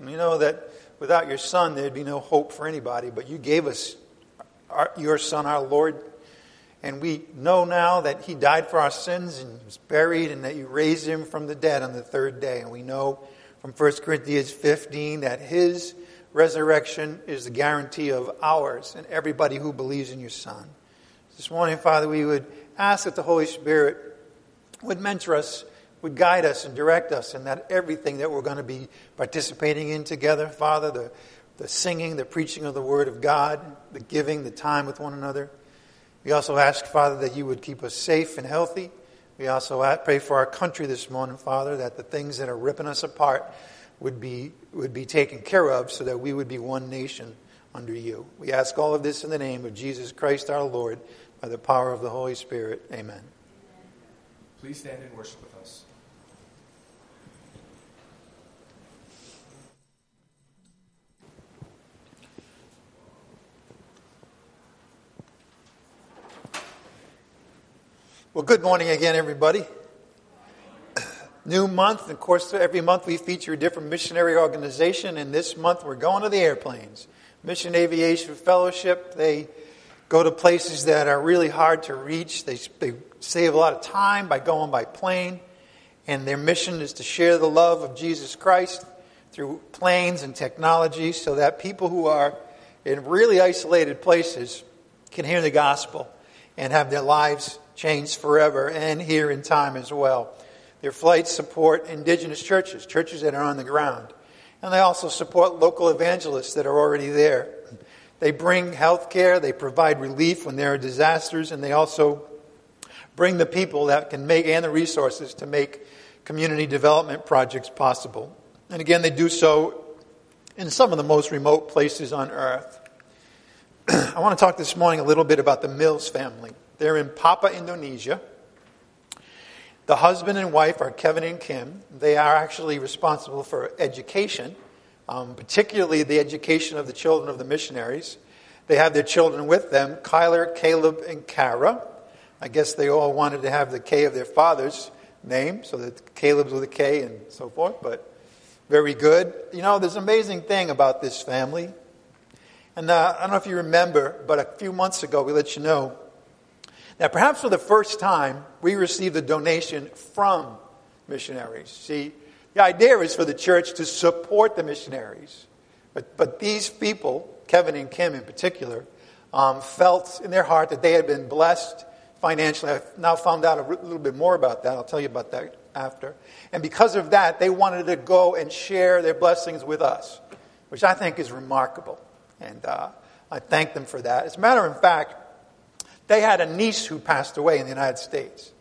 We know that without your Son, there'd be no hope for anybody, but you gave us our, your Son, our Lord. And we know now that He died for our sins and was buried, and that you raised Him from the dead on the third day. And we know from 1 Corinthians 15 that His resurrection is the guarantee of ours and everybody who believes in your Son. This morning, Father, we would ask that the Holy Spirit would mentor us, would guide us and direct us, and that everything that we're going to be participating in together, Father, the, the singing, the preaching of the Word of God, the giving, the time with one another. We also ask, Father, that you would keep us safe and healthy. We also pray for our country this morning, Father, that the things that are ripping us apart would be, would be taken care of so that we would be one nation under you. We ask all of this in the name of Jesus Christ our Lord, by the power of the Holy Spirit. Amen. Please stand and worship with us. Well, good morning again, everybody. New month, of course, every month we feature a different missionary organization, and this month we're going to the airplanes. Mission Aviation Fellowship, they go to places that are really hard to reach. They, they save a lot of time by going by plane, and their mission is to share the love of Jesus Christ through planes and technology so that people who are in really isolated places can hear the gospel and have their lives changed forever and here in time as well. Their flights support indigenous churches, churches that are on the ground. And they also support local evangelists that are already there. They bring health care, they provide relief when there are disasters, and they also bring the people that can make and the resources to make community development projects possible. And again, they do so in some of the most remote places on earth. I want to talk this morning a little bit about the Mills family. They're in Papua, Indonesia. The husband and wife are Kevin and Kim. They are actually responsible for education um, particularly the education of the children of the missionaries. They have their children with them Kyler, Kaleb, and Kara. I guess they all wanted to have the K of their father's name, so that Kaleb's with a K and so forth, but very good. You know, there's an amazing thing about this family. And uh, I don't know if you remember, but a few months ago we let you know that perhaps for the first time we received a donation from missionaries. See, the idea is for the church to support the missionaries. But, but these people, Kevin and Kim in particular, um, felt in their heart that they had been blessed financially. I've now found out a little bit more about that. I'll tell you about that after. And because of that, they wanted to go and share their blessings with us, which I think is remarkable. And uh, I thank them for that. As a matter of fact, they had a niece who passed away in the United States.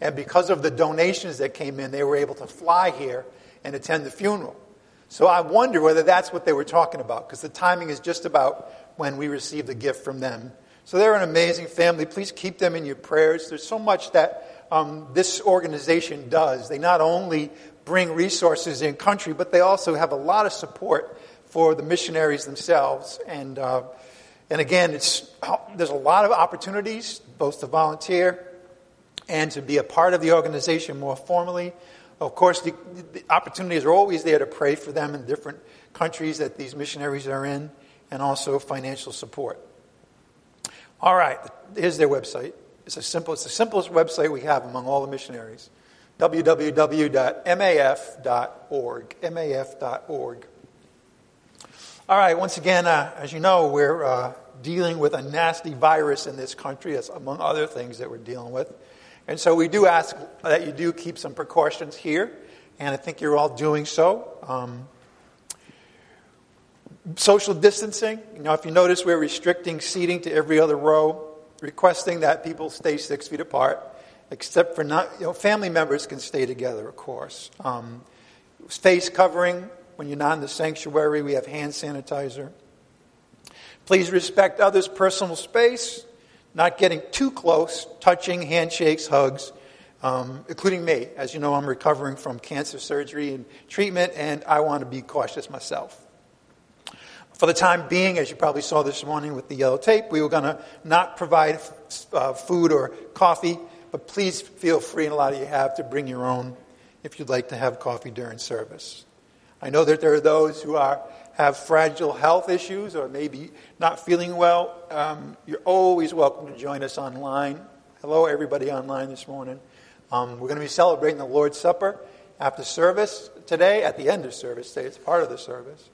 And because of the donations that came in, they were able to fly here and attend the funeral. So I wonder whether that's what they were talking about, because the timing is just about when we received the gift from them. So they're an amazing family. Please keep them in your prayers. There's so much that um, this organization does. They not only bring resources in country, but they also have a lot of support for the missionaries themselves. And, uh, and again, it's, oh, there's a lot of opportunities, both to volunteer and to be a part of the organization more formally. Of course, the, the, opportunities are always there to pray for them in different countries that these missionaries are in, and also financial support. All right, here's their website. It's a simple, it's the simplest website we have among all the missionaries. www.maf.org. maf.org. All right, once again, uh, as you know, we're uh, dealing with a nasty virus in this country, as among other things that we're dealing with. And so we do ask that you do keep some precautions here, and I think you're all doing so. Um, social distancing, you know, if you notice, we're restricting seating to every other row, requesting that people stay six feet apart, except for not, you know, family members can stay together, of course. Um, face covering, when you're not in the sanctuary, we have hand sanitizer. Please respect others' personal space not getting too close, touching, handshakes, hugs, um, including me. As you know, I'm recovering from cancer surgery and treatment, and I want to be cautious myself. For the time being, as you probably saw this morning with the yellow tape, we were going to not provide uh, food or coffee, but please feel free, and a lot of you have, to bring your own if you'd like to have coffee during service. I know that there are those who are, have fragile health issues or maybe not feeling well. Um, you're always welcome to join us online. Hello, everybody online this morning. Um, we're going to be celebrating the Lord's Supper after service today, at the end of service today. It's part of the service.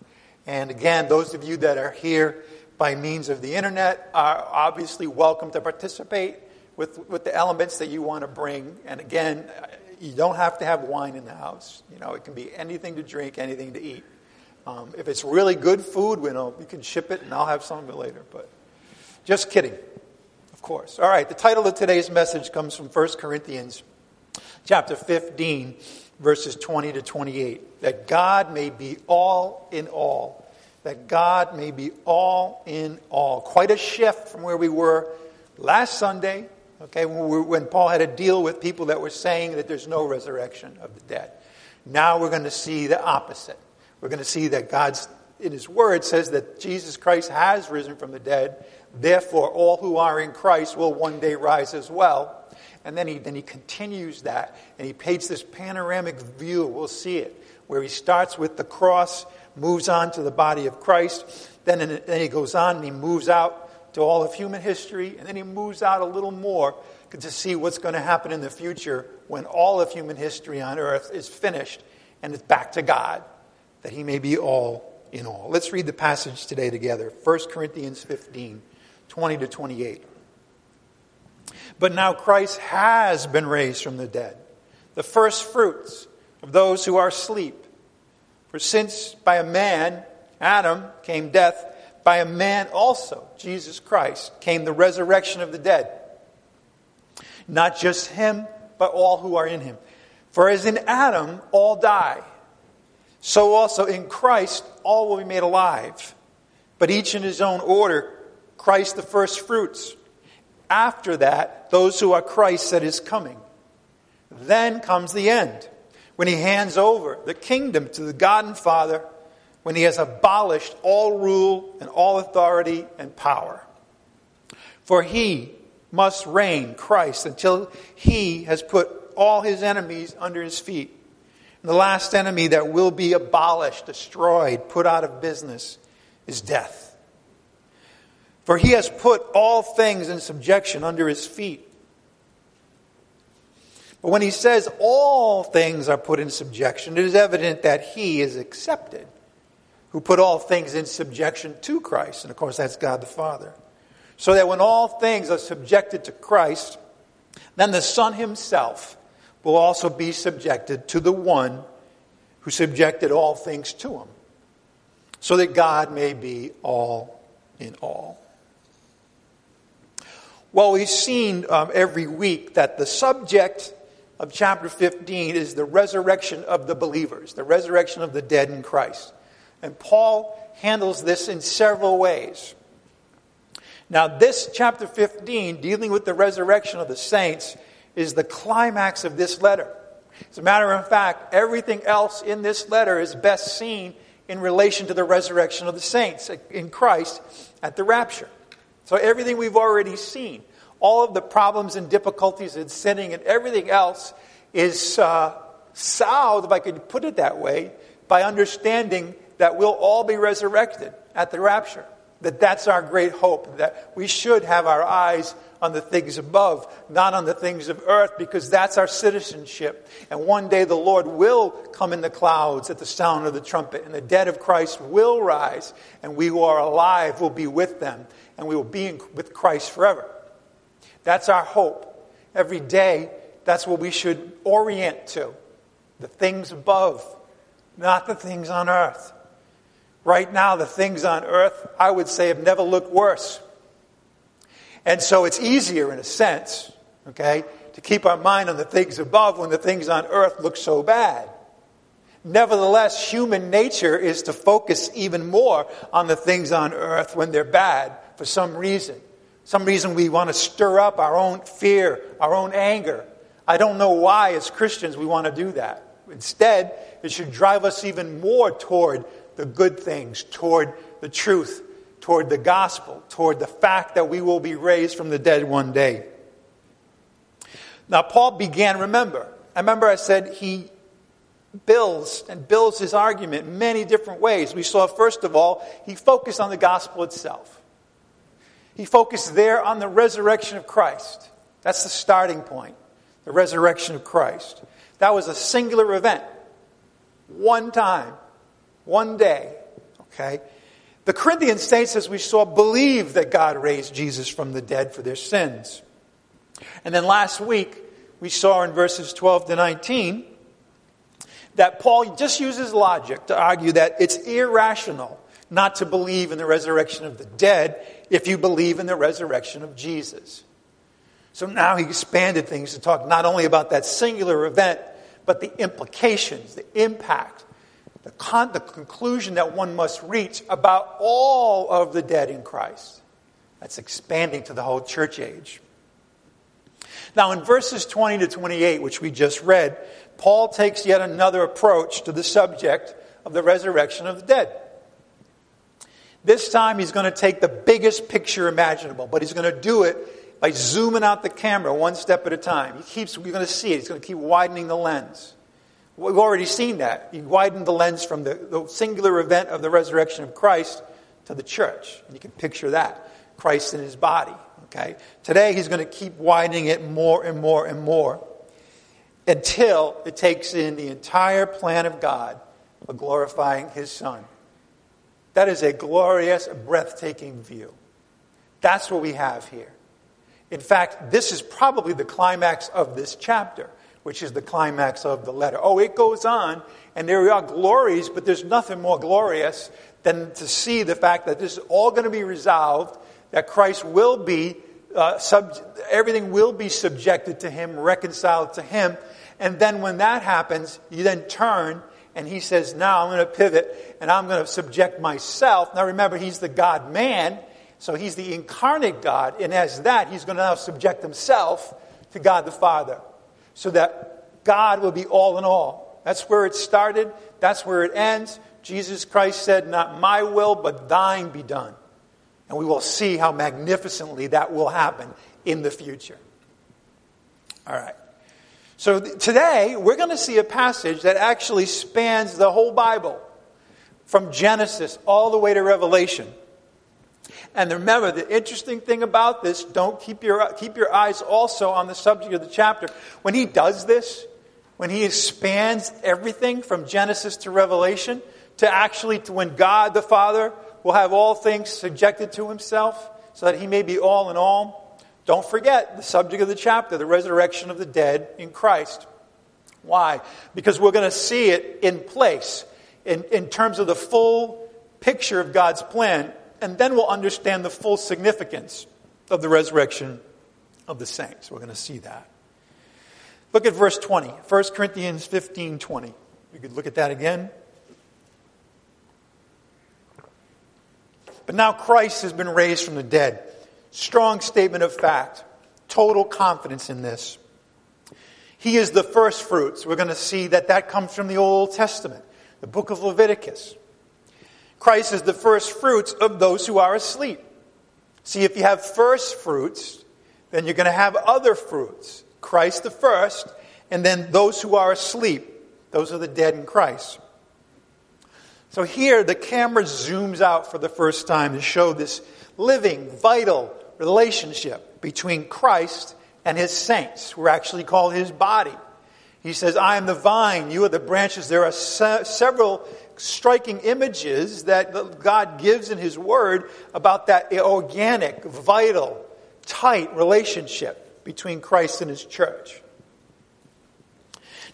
And again, those of you that are here by means of the internet are obviously welcome to participate with, with the elements that you want to bring. And again, you don't have to have wine in the house. You know, it can be anything to drink, anything to eat. Um, if it's really good food, we know, you can ship it and I'll have some of it later. But just kidding, of course. All right, the title of today's message comes from 1 Corinthians chapter 15, verses 20 to 28. That God may be all in all. That God may be all in all. Quite a shift from where we were last Sunday Okay, when Paul had to deal with people that were saying that there's no resurrection of the dead. Now we're going to see the opposite. We're going to see that God's, in His Word, says that Jesus Christ has risen from the dead. Therefore, all who are in Christ will one day rise as well. And then he, then he continues that, and he paints this panoramic view. We'll see it, where he starts with the cross, moves on to the body of Christ, then, then he goes on and he moves out to all of human history, and then he moves out a little more to see what's going to happen in the future when all of human history on earth is finished and it's back to God, that he may be all in all. Let's read the passage today together 1 Corinthians 15 20 to 28. But now Christ has been raised from the dead, the first fruits of those who are asleep. For since by a man, Adam, came death, by a man also, Jesus Christ, came the resurrection of the dead. Not just him, but all who are in him. For as in Adam all die, so also in Christ all will be made alive, but each in his own order. Christ the first fruits. After that, those who are Christ at his coming. Then comes the end, when he hands over the kingdom to the God and Father when he has abolished all rule and all authority and power. For he must reign, Christ, until he has put all his enemies under his feet. And the last enemy that will be abolished, destroyed, put out of business is death. For he has put all things in subjection under his feet. But when he says all things are put in subjection, it is evident that he is accepted who put all things in subjection to Christ. And of course, that's God the Father. So that when all things are subjected to Christ, then the Son himself will also be subjected to the one who subjected all things to him, so that God may be all in all. Well, we've seen um, every week that the subject of chapter 15 is the resurrection of the believers, the resurrection of the dead in Christ. And Paul handles this in several ways. Now, this chapter 15, dealing with the resurrection of the saints, is the climax of this letter. As a matter of fact, everything else in this letter is best seen in relation to the resurrection of the saints in Christ at the rapture. So, everything we've already seen, all of the problems and difficulties and sinning and everything else is uh, solved, if I could put it that way, by understanding that we'll all be resurrected at the rapture. That that's our great hope, that we should have our eyes on the things above, not on the things of earth, because that's our citizenship. And one day the Lord will come in the clouds at the sound of the trumpet, and the dead of Christ will rise, and we who are alive will be with them, and we will be in, with Christ forever. That's our hope. Every day, that's what we should orient to the things above, not the things on earth. Right now, the things on earth, I would say, have never looked worse. And so it's easier, in a sense, okay, to keep our mind on the things above when the things on earth look so bad. Nevertheless, human nature is to focus even more on the things on earth when they're bad for some reason. Some reason we want to stir up our own fear, our own anger. I don't know why, as Christians, we want to do that. Instead, it should drive us even more toward the good things, toward the truth, toward the gospel, toward the fact that we will be raised from the dead one day. Now, Paul began, remember, I remember I said he builds and builds his argument many different ways. We saw, first of all, he focused on the gospel itself. He focused there on the resurrection of Christ. That's the starting point, the resurrection of Christ. That was a singular event, one time, one day. Okay? The Corinthian saints, as we saw, believed that God raised Jesus from the dead for their sins. And then last week, we saw in verses 12 to 19 that Paul just uses logic to argue that it's irrational not to believe in the resurrection of the dead if you believe in the resurrection of Jesus. So now he expanded things to talk not only about that singular event, but the implications, the impact, the, con- the conclusion that one must reach about all of the dead in Christ. That's expanding to the whole church age. Now, in verses 20 to 28, which we just read, Paul takes yet another approach to the subject of the resurrection of the dead. This time he's going to take the biggest picture imaginable, but he's going to do it by zooming out the camera one step at a time. He keeps, you're going to see it, he's going to keep widening the lens. We've already seen that. He widened the lens from the, the singular event of the resurrection of Christ to the church. And you can picture that Christ in his body. Okay? Today he's going to keep widening it more and more and more until it takes in the entire plan of God of glorifying his son. That is a glorious, breathtaking view. That's what we have here. In fact, this is probably the climax of this chapter, which is the climax of the letter. Oh, it goes on, and there are glories, but there's nothing more glorious than to see the fact that this is all going to be resolved, that Christ will be, uh, sub- everything will be subjected to him, reconciled to him. And then when that happens, you then turn and he says, Now I'm going to pivot and I'm going to subject myself. Now remember, he's the God man, so he's the incarnate God. And as that, he's going to now subject himself to God the Father so that God will be all in all. That's where it started, that's where it ends. Jesus Christ said, Not my will, but thine be done. And we will see how magnificently that will happen in the future. All right. So th- today, we're going to see a passage that actually spans the whole Bible from Genesis all the way to Revelation. And remember, the interesting thing about this, don't keep your, keep your eyes also on the subject of the chapter. When he does this, when he expands everything from Genesis to Revelation, to actually to when God the Father will have all things subjected to himself, so that he may be all in all, don't forget the subject of the chapter, the resurrection of the dead in Christ. Why? Because we're going to see it in place in, in terms of the full picture of God's plan, and then we'll understand the full significance of the resurrection of the saints. We're going to see that. Look at verse 20, 1 Corinthians 15 20. We could look at that again. But now Christ has been raised from the dead Strong statement of fact. Total confidence in this. He is the first fruits. We're going to see that that comes from the Old Testament, the book of Leviticus. Christ is the first fruits of those who are asleep. See, if you have first fruits, then you're going to have other fruits. Christ the first, and then those who are asleep. Those are the dead in Christ. So here, the camera zooms out for the first time to show this living, vital relationship between Christ and his saints, who are actually called his body. He says, I am the vine, you are the branches. There are se- several striking images that God gives in his word about that organic, vital, tight relationship between Christ and his church.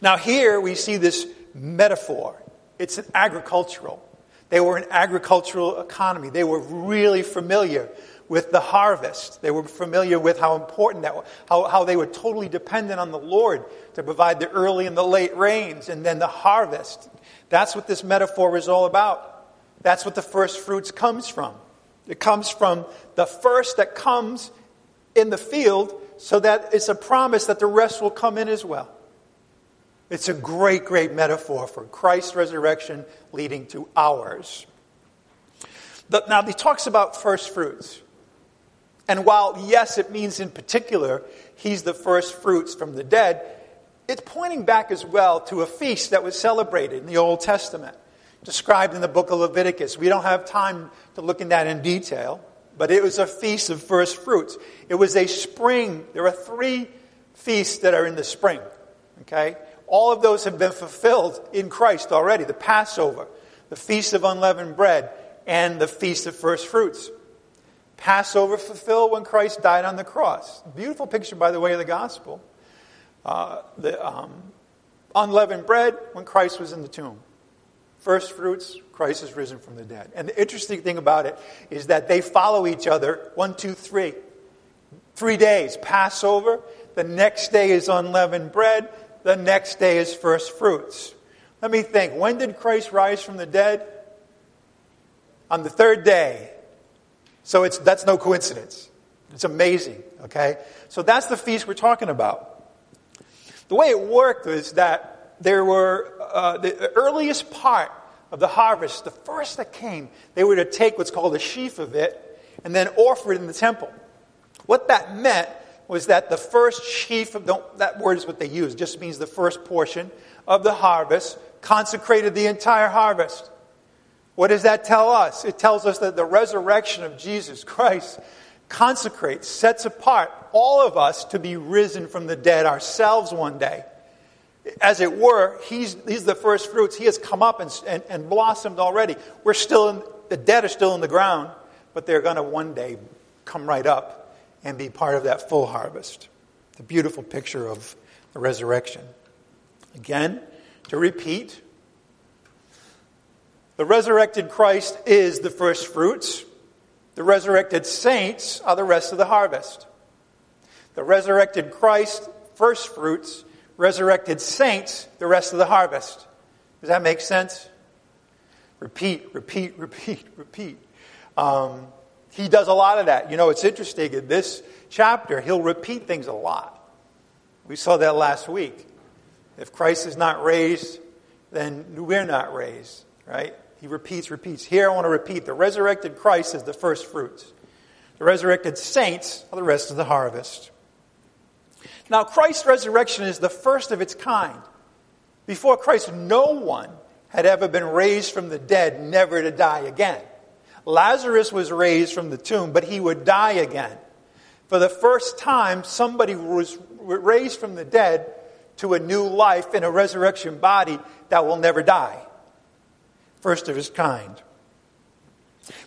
Now, here we see this metaphor. It's an agricultural. They were an agricultural economy. They were really familiar with the harvest. They were familiar with how important that was, how, how they were totally dependent on the Lord to provide the early and the late rains and then the harvest. That's what this metaphor is all about. That's what the first fruits comes from. It comes from the first that comes in the field so that it's a promise that the rest will come in as well. It's a great, great metaphor for Christ's resurrection leading to ours. Now, he talks about first fruits. And while, yes, it means in particular he's the first fruits from the dead, it's pointing back as well to a feast that was celebrated in the Old Testament, described in the book of Leviticus. We don't have time to look in that in detail, but it was a feast of first fruits. It was a spring. There are three feasts that are in the spring. Okay? All of those have been fulfilled in Christ already the Passover, the Feast of Unleavened Bread, and the Feast of First Fruits. Passover fulfilled when Christ died on the cross. Beautiful picture, by the way, of the gospel. Uh, the um, unleavened bread when Christ was in the tomb. First fruits, Christ is risen from the dead. And the interesting thing about it is that they follow each other one, two, three. Three days. Passover. The next day is unleavened bread. The next day is first fruits. Let me think. When did Christ rise from the dead? On the third day. So it's, that's no coincidence. It's amazing, okay? So that's the feast we're talking about. The way it worked was that there were uh, the earliest part of the harvest, the first that came, they were to take what's called a sheaf of it and then offer it in the temple. What that meant was that the first sheaf of that word is what they use, just means the first portion of the harvest consecrated the entire harvest. What does that tell us? It tells us that the resurrection of Jesus Christ consecrates, sets apart all of us to be risen from the dead ourselves one day. As it were, he's, he's the first fruits. He has come up and, and, and blossomed already. We're still in, the dead are still in the ground, but they're going to one day come right up and be part of that full harvest. The beautiful picture of the resurrection. Again, to repeat, the resurrected Christ is the first fruits. The resurrected saints are the rest of the harvest. The resurrected Christ, first fruits, resurrected saints, the rest of the harvest. Does that make sense? Repeat, repeat, repeat, repeat. Um, he does a lot of that. You know, it's interesting. In this chapter, he'll repeat things a lot. We saw that last week. If Christ is not raised, then we're not raised, right? He repeats, repeats. Here I want to repeat the resurrected Christ is the first fruits. The resurrected saints are the rest of the harvest. Now, Christ's resurrection is the first of its kind. Before Christ, no one had ever been raised from the dead, never to die again. Lazarus was raised from the tomb, but he would die again. For the first time, somebody was raised from the dead to a new life in a resurrection body that will never die first of his kind.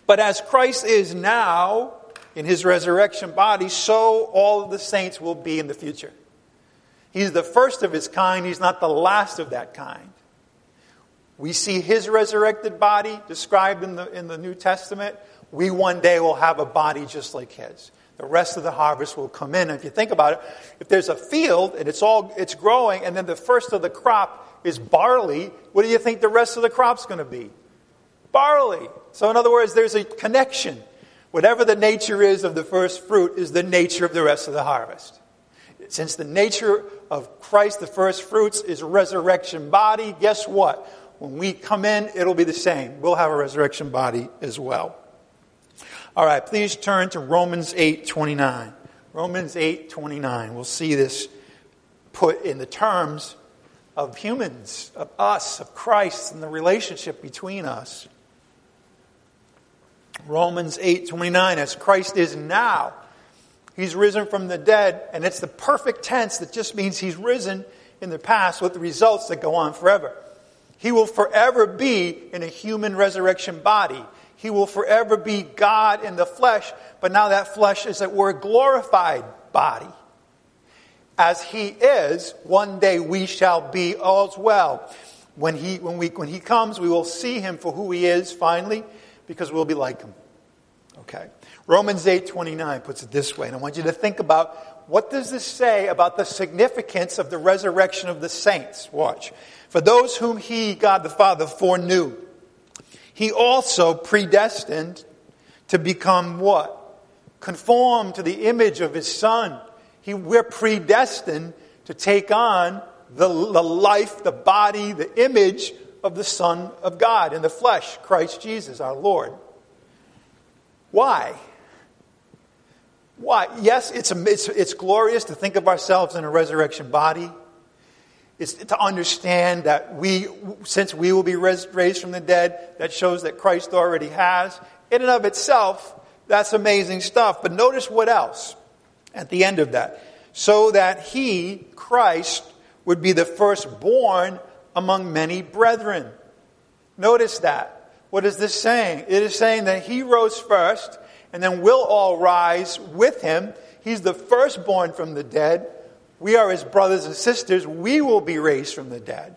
But as Christ is now in his resurrection body, so all of the saints will be in the future. He's the first of his kind, he's not the last of that kind. We see his resurrected body described in the, in the New Testament. We one day will have a body just like his. The rest of the harvest will come in. And if you think about it, if there's a field and it's all it's growing, and then the first of the crop is barley, what do you think the rest of the crop's going to be? Barley. So, in other words, there's a connection. Whatever the nature is of the first fruit is the nature of the rest of the harvest. Since the nature of Christ, the first fruits, is resurrection body, guess what? When we come in, it'll be the same. We'll have a resurrection body as well. All right, please turn to Romans 8 29. Romans 8 29. We'll see this put in the terms of humans, of us, of Christ, and the relationship between us. Romans 8:29 as Christ is now. He's risen from the dead and it's the perfect tense that just means he's risen in the past with the results that go on forever. He will forever be in a human resurrection body. He will forever be God in the flesh, but now that flesh is a glorified body as he is, one day we shall be as well. When he, when, we, when he comes, we will see him for who he is finally, because we'll be like him. Okay. Romans 8:29 puts it this way, and I want you to think about what does this say about the significance of the resurrection of the saints? Watch. For those whom he, God the Father, foreknew, he also predestined to become what? Conformed to the image of his son he, we're predestined to take on the, the life, the body, the image of the Son of God in the flesh, Christ Jesus, our Lord. Why? Why? Yes, it's, it's, it's glorious to think of ourselves in a resurrection body. It's to understand that we, since we will be raised from the dead, that shows that Christ already has. In and of itself, that's amazing stuff. But notice what else at the end of that. So that he, Christ, would be the firstborn among many brethren. Notice that. What is this saying? It is saying that he rose first, and then we'll all rise with him. He's the firstborn from the dead. We are his brothers and sisters. We will be raised from the dead.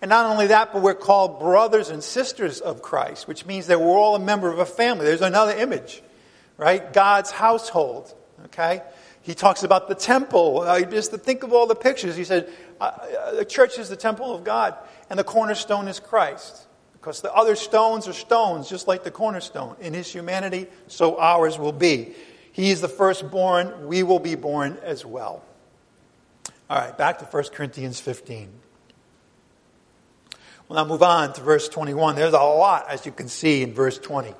And not only that, but we're called brothers and sisters of Christ, which means that we're all a member of a family. There's another image, right? God's household, okay? He talks about the temple. Uh, just to think of all the pictures. He said, uh, uh, the church is the temple of God, and the cornerstone is Christ. Because the other stones are stones, just like the cornerstone. In his humanity, so ours will be. He is the firstborn. We will be born as well. All right, back to 1 Corinthians 15. We'll now move on to verse 21. There's a lot, as you can see, in verse 20.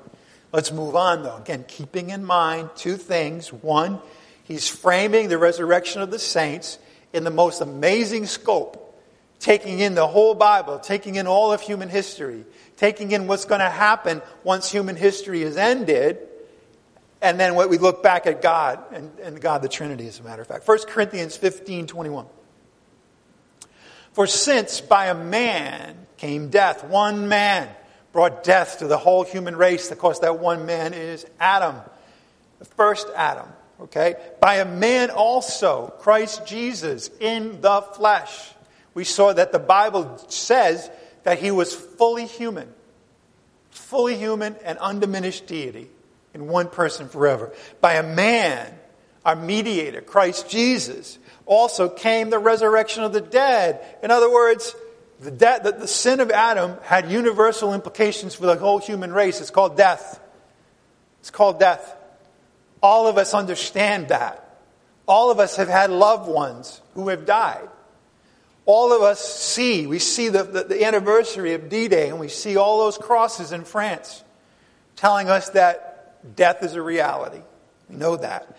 Let's move on, though. Again, keeping in mind two things. One, he's framing the resurrection of the saints in the most amazing scope, taking in the whole Bible, taking in all of human history, taking in what's going to happen once human history is ended, and then what we look back at God and, and God the Trinity, as a matter of fact. 1 Corinthians 15 21. For since by a man came death, one man brought death to the whole human race, of course, that one man is Adam, the first Adam. Okay? By a man also, Christ Jesus, in the flesh. We saw that the Bible says that he was fully human, fully human and undiminished deity in one person forever. By a man, our mediator, Christ Jesus, also came the resurrection of the dead. In other words, the, de- the, the sin of Adam had universal implications for the whole human race. It's called death. It's called death. All of us understand that. All of us have had loved ones who have died. All of us see, we see the, the, the anniversary of D Day and we see all those crosses in France telling us that death is a reality. We know that.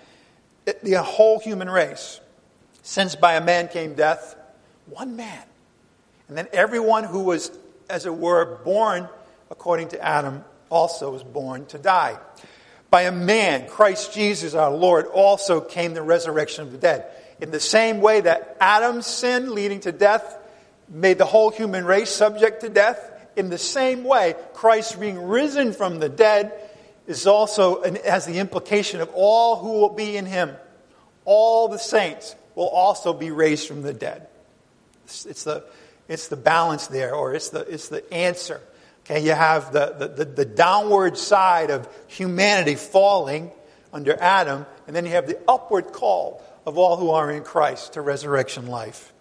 It, the whole human race, since by a man came death, one man. And then everyone who was, as it were, born according to Adam also was born to die. By a man, Christ Jesus our Lord, also came the resurrection of the dead. In the same way that Adam's sin leading to death made the whole human race subject to death, in the same way, Christ being risen from the dead is also has the implication of all who will be in him. All the saints will also be raised from the dead. It's, it's the, it's the balance there, or it's the, it's the answer. Okay, you have the, the, the, the downward side of humanity falling under Adam, and then you have the upward call of all who are in Christ to resurrection life.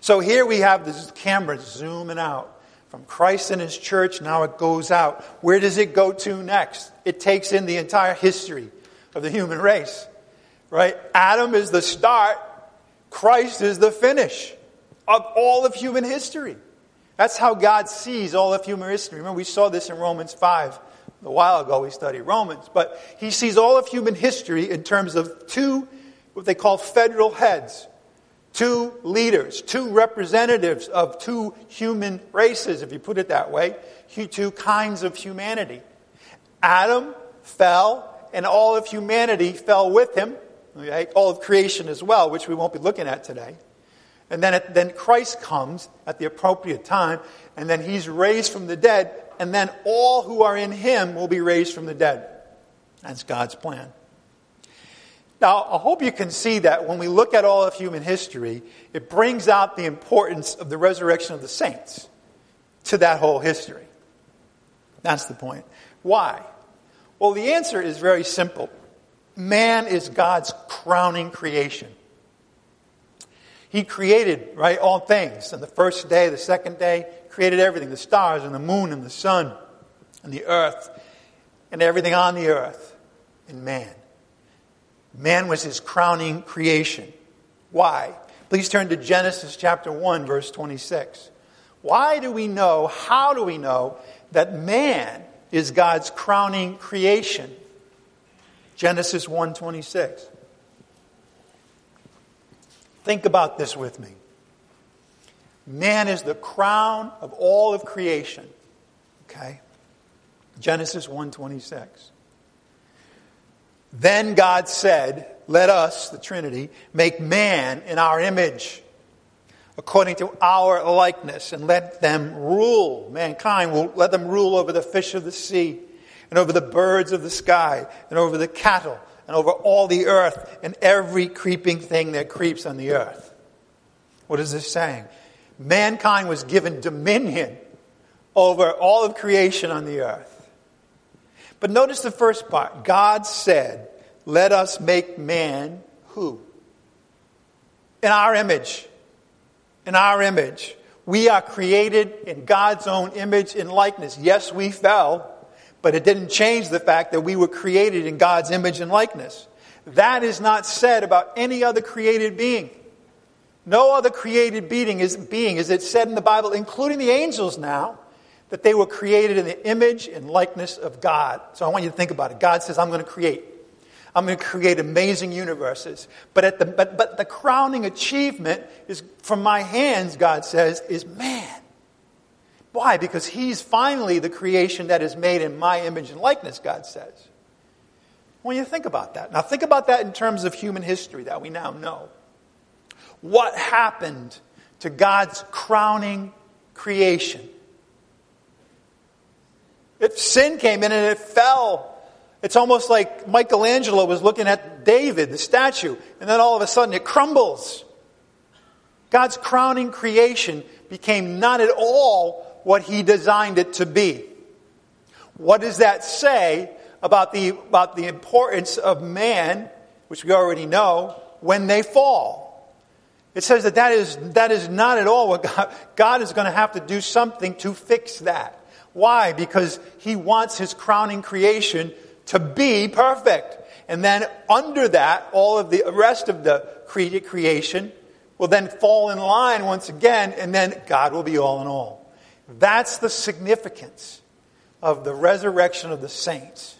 So here we have this camera zooming out from Christ and his church, now it goes out. Where does it go to next? It takes in the entire history of the human race. Right? Adam is the start, Christ is the finish of all of human history. That's how God sees all of human history. Remember, we saw this in Romans 5 a while ago. We studied Romans. But he sees all of human history in terms of two, what they call federal heads two leaders, two representatives of two human races, if you put it that way, two kinds of humanity. Adam fell, and all of humanity fell with him, all of creation as well, which we won't be looking at today. And then, it, then Christ comes at the appropriate time, and then he's raised from the dead, and then all who are in him will be raised from the dead. That's God's plan. Now, I hope you can see that when we look at all of human history, it brings out the importance of the resurrection of the saints to that whole history. That's the point. Why? Well, the answer is very simple. Man is God's crowning creation. He created, right, all things. And the first day, the second day, created everything the stars and the moon and the sun and the earth and everything on the earth and man. Man was his crowning creation. Why? Please turn to Genesis chapter 1, verse 26. Why do we know, how do we know that man is God's crowning creation? Genesis 1:26. Think about this with me. Man is the crown of all of creation. Okay? Genesis 1:26. Then God said, "Let us, the Trinity, make man in our image, according to our likeness, and let them rule. Mankind will let them rule over the fish of the sea, and over the birds of the sky, and over the cattle, and over all the earth, and every creeping thing that creeps on the earth." What is this saying? Mankind was given dominion over all of creation on the earth. But notice the first part. God said, Let us make man who? In our image. In our image. We are created in God's own image and likeness. Yes, we fell, but it didn't change the fact that we were created in God's image and likeness. That is not said about any other created being. No other created being is, being, is it said in the Bible, including the angels now, that they were created in the image and likeness of God. So I want you to think about it. God says, I'm going to create. I'm going to create amazing universes. But, at the, but, but the crowning achievement is from my hands, God says, is man. Why? Because he's finally the creation that is made in my image and likeness, God says. When you think about that. Now think about that in terms of human history that we now know. What happened to God's crowning creation? If sin came in and it fell, it's almost like Michelangelo was looking at David, the statue, and then all of a sudden it crumbles. God's crowning creation became not at all what he designed it to be. What does that say about the, about the importance of man, which we already know, when they fall? It says that that is, that is not at all what God, God is going to have to do something to fix that. Why? Because he wants his crowning creation to be perfect. And then under that, all of the rest of the created creation will then fall in line once again, and then God will be all in all. That's the significance of the resurrection of the saints.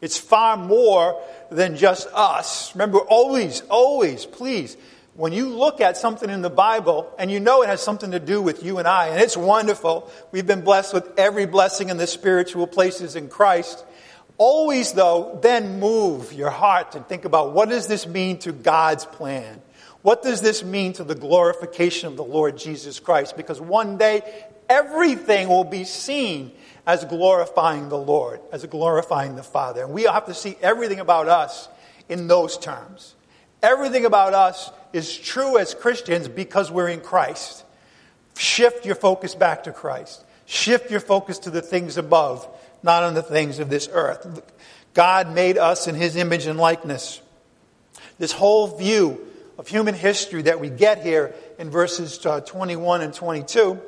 It's far more than just us. Remember, always, always, please, when you look at something in the Bible and you know it has something to do with you and I, and it's wonderful, we've been blessed with every blessing in the spiritual places in Christ. Always, though, then move your heart and think about what does this mean to God's plan? What does this mean to the glorification of the Lord Jesus Christ? Because one day, everything will be seen as glorifying the Lord, as glorifying the Father. And we have to see everything about us in those terms. Everything about us is true as Christians because we're in Christ. Shift your focus back to Christ. Shift your focus to the things above, not on the things of this earth. God made us in His image and likeness. This whole view of human history that we get here in verses uh, 21 and 22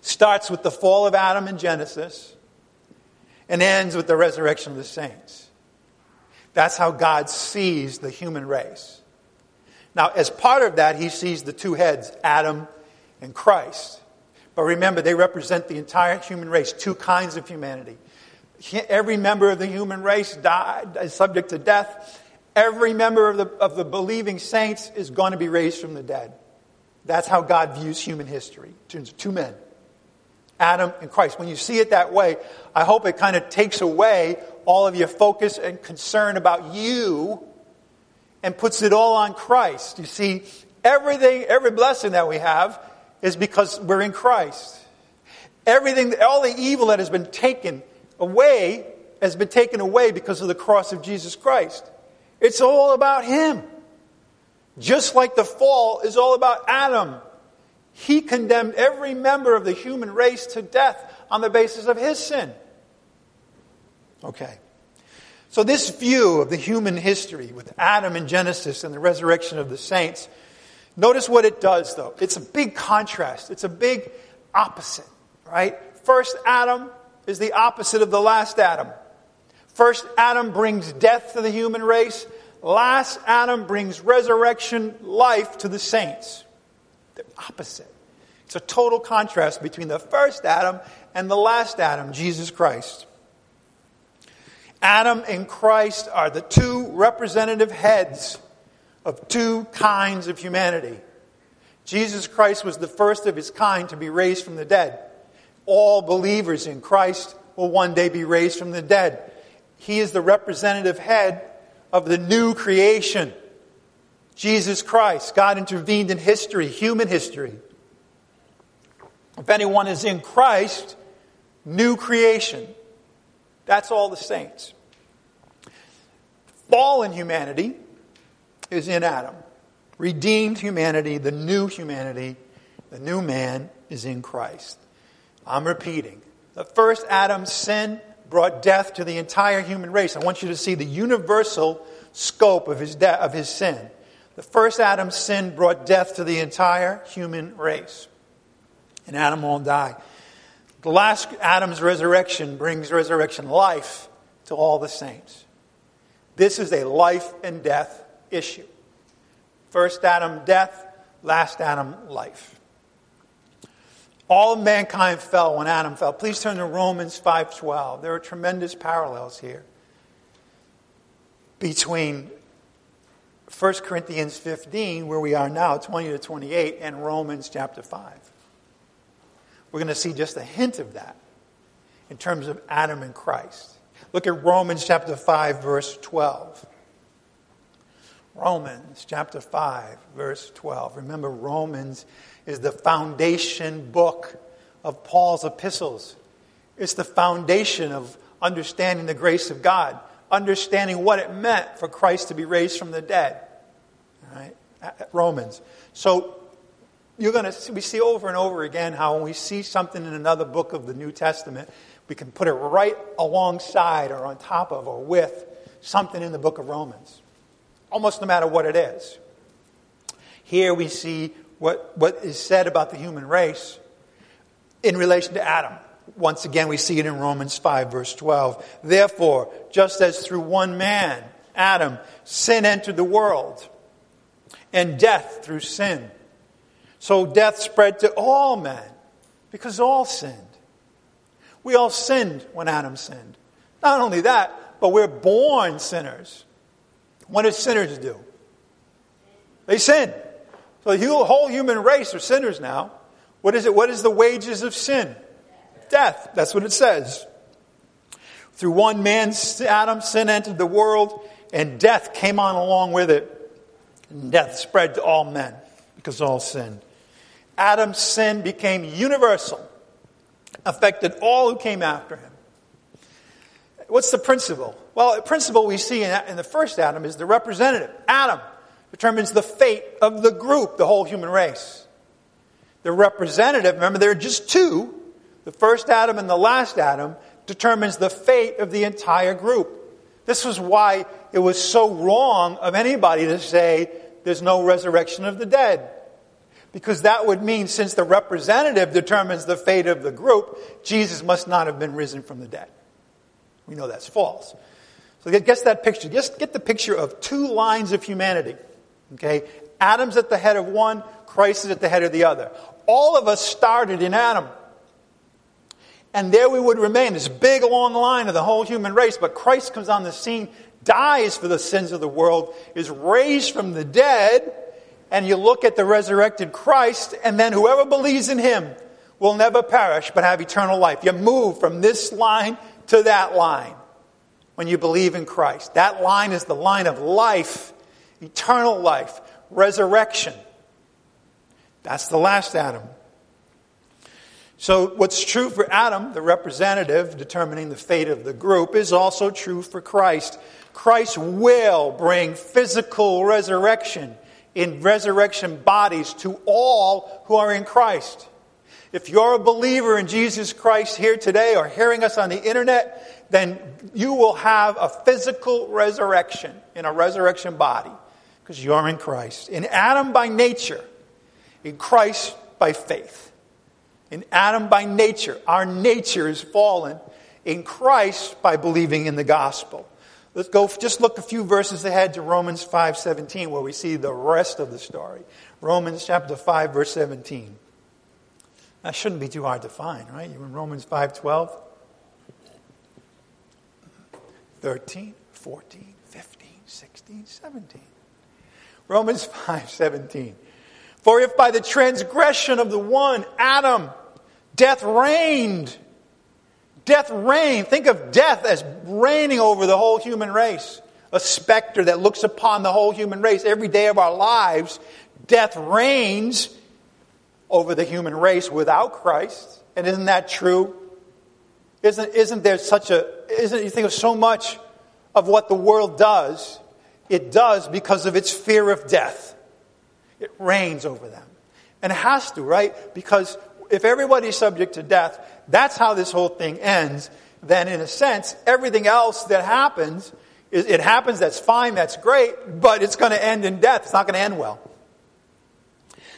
starts with the fall of Adam in Genesis and ends with the resurrection of the saints. That's how God sees the human race. Now, as part of that, he sees the two heads, Adam and Christ. But remember, they represent the entire human race, two kinds of humanity. Every member of the human race died, is subject to death. Every member of the, of the believing saints is going to be raised from the dead. That's how God views human history. Two men, Adam and Christ. When you see it that way, I hope it kind of takes away all of your focus and concern about you and puts it all on Christ. You see, everything, every blessing that we have is because we're in Christ. Everything, all the evil that has been taken away has been taken away because of the cross of Jesus Christ. It's all about Him. Just like the fall is all about Adam. He condemned every member of the human race to death on the basis of his sin. Okay. So, this view of the human history with Adam and Genesis and the resurrection of the saints, notice what it does, though. It's a big contrast, it's a big opposite, right? First Adam is the opposite of the last Adam. First Adam brings death to the human race, last Adam brings resurrection life to the saints. Opposite. It's a total contrast between the first Adam and the last Adam, Jesus Christ. Adam and Christ are the two representative heads of two kinds of humanity. Jesus Christ was the first of his kind to be raised from the dead. All believers in Christ will one day be raised from the dead. He is the representative head of the new creation. Jesus Christ. God intervened in history, human history. If anyone is in Christ, new creation. That's all the saints. Fallen humanity is in Adam. Redeemed humanity, the new humanity, the new man is in Christ. I'm repeating. The first Adam's sin brought death to the entire human race. I want you to see the universal scope of his, de- of his sin. The first Adam's sin brought death to the entire human race. And Adam won't die. The last Adam's resurrection brings resurrection life to all the saints. This is a life and death issue. First Adam, death. Last Adam, life. All mankind fell when Adam fell. Please turn to Romans 5:12. There are tremendous parallels here between 1 Corinthians 15, where we are now, 20 to 28, and Romans chapter 5. We're going to see just a hint of that in terms of Adam and Christ. Look at Romans chapter 5, verse 12. Romans chapter 5, verse 12. Remember, Romans is the foundation book of Paul's epistles. It's the foundation of understanding the grace of God, understanding what it meant for Christ to be raised from the dead. All right? Romans. So you're going to we see over and over again how when we see something in another book of the New Testament, we can put it right alongside or on top of or with something in the book of Romans, almost no matter what it is. Here we see what, what is said about the human race in relation to Adam. Once again, we see it in Romans 5, verse 12. Therefore, just as through one man, Adam, sin entered the world, and death through sin. So death spread to all men because all sinned. We all sinned when Adam sinned. Not only that, but we're born sinners. What do sinners do? They sin. So the whole human race are sinners now. What is it? What is the wages of sin? Death. That's what it says. Through one man, Adam, sin entered the world, and death came on along with it. And death spread to all men because all sinned. Adam's sin became universal, affected all who came after him. What's the principle? Well, the principle we see in, the first Adam is the representative. Adam determines the fate of the group, the whole human race. The representative, remember there are just two, the first Adam and the last Adam, determines the fate of the entire group. This was why it was so wrong of anybody to say there's no resurrection of the dead. Because that would mean, since the representative determines the fate of the group, Jesus must not have been risen from the dead. We know that's false. So get that picture. Just get the picture of two lines of humanity. Okay? Adam's at the head of one, Christ is at the head of the other. All of us started in Adam. And there we would remain, this big long line of the whole human race. But Christ comes on the scene, dies for the sins of the world, is raised from the dead, and you look at the resurrected Christ, and then whoever believes in him will never perish but have eternal life. You move from this line to that line when you believe in Christ. That line is the line of life, eternal life, resurrection. That's the last Adam. So, what's true for Adam, the representative determining the fate of the group, is also true for Christ. Christ will bring physical resurrection in resurrection bodies to all who are in Christ. If you're a believer in Jesus Christ here today or hearing us on the internet, then you will have a physical resurrection in a resurrection body because you're in Christ. In Adam by nature, in Christ by faith. In Adam by nature, our nature is fallen. In Christ by believing in the gospel. Let's go just look a few verses ahead to Romans 5:17 where we see the rest of the story. Romans chapter 5 verse 17. That shouldn't be too hard to find, right? You're in Romans 5:12. 13, 14, 15, 16, 17. Romans 5:17. For if by the transgression of the one, Adam, death reigned, death reigned. Think of death as reigning over the whole human race. A specter that looks upon the whole human race. Every day of our lives, death reigns over the human race without Christ. And isn't that true? Isn't, isn't there such a, isn't, you think of so much of what the world does, it does because of its fear of death. It reigns over them. And it has to, right? Because if everybody's subject to death, that's how this whole thing ends. Then, in a sense, everything else that happens, it happens, that's fine, that's great, but it's going to end in death. It's not going to end well.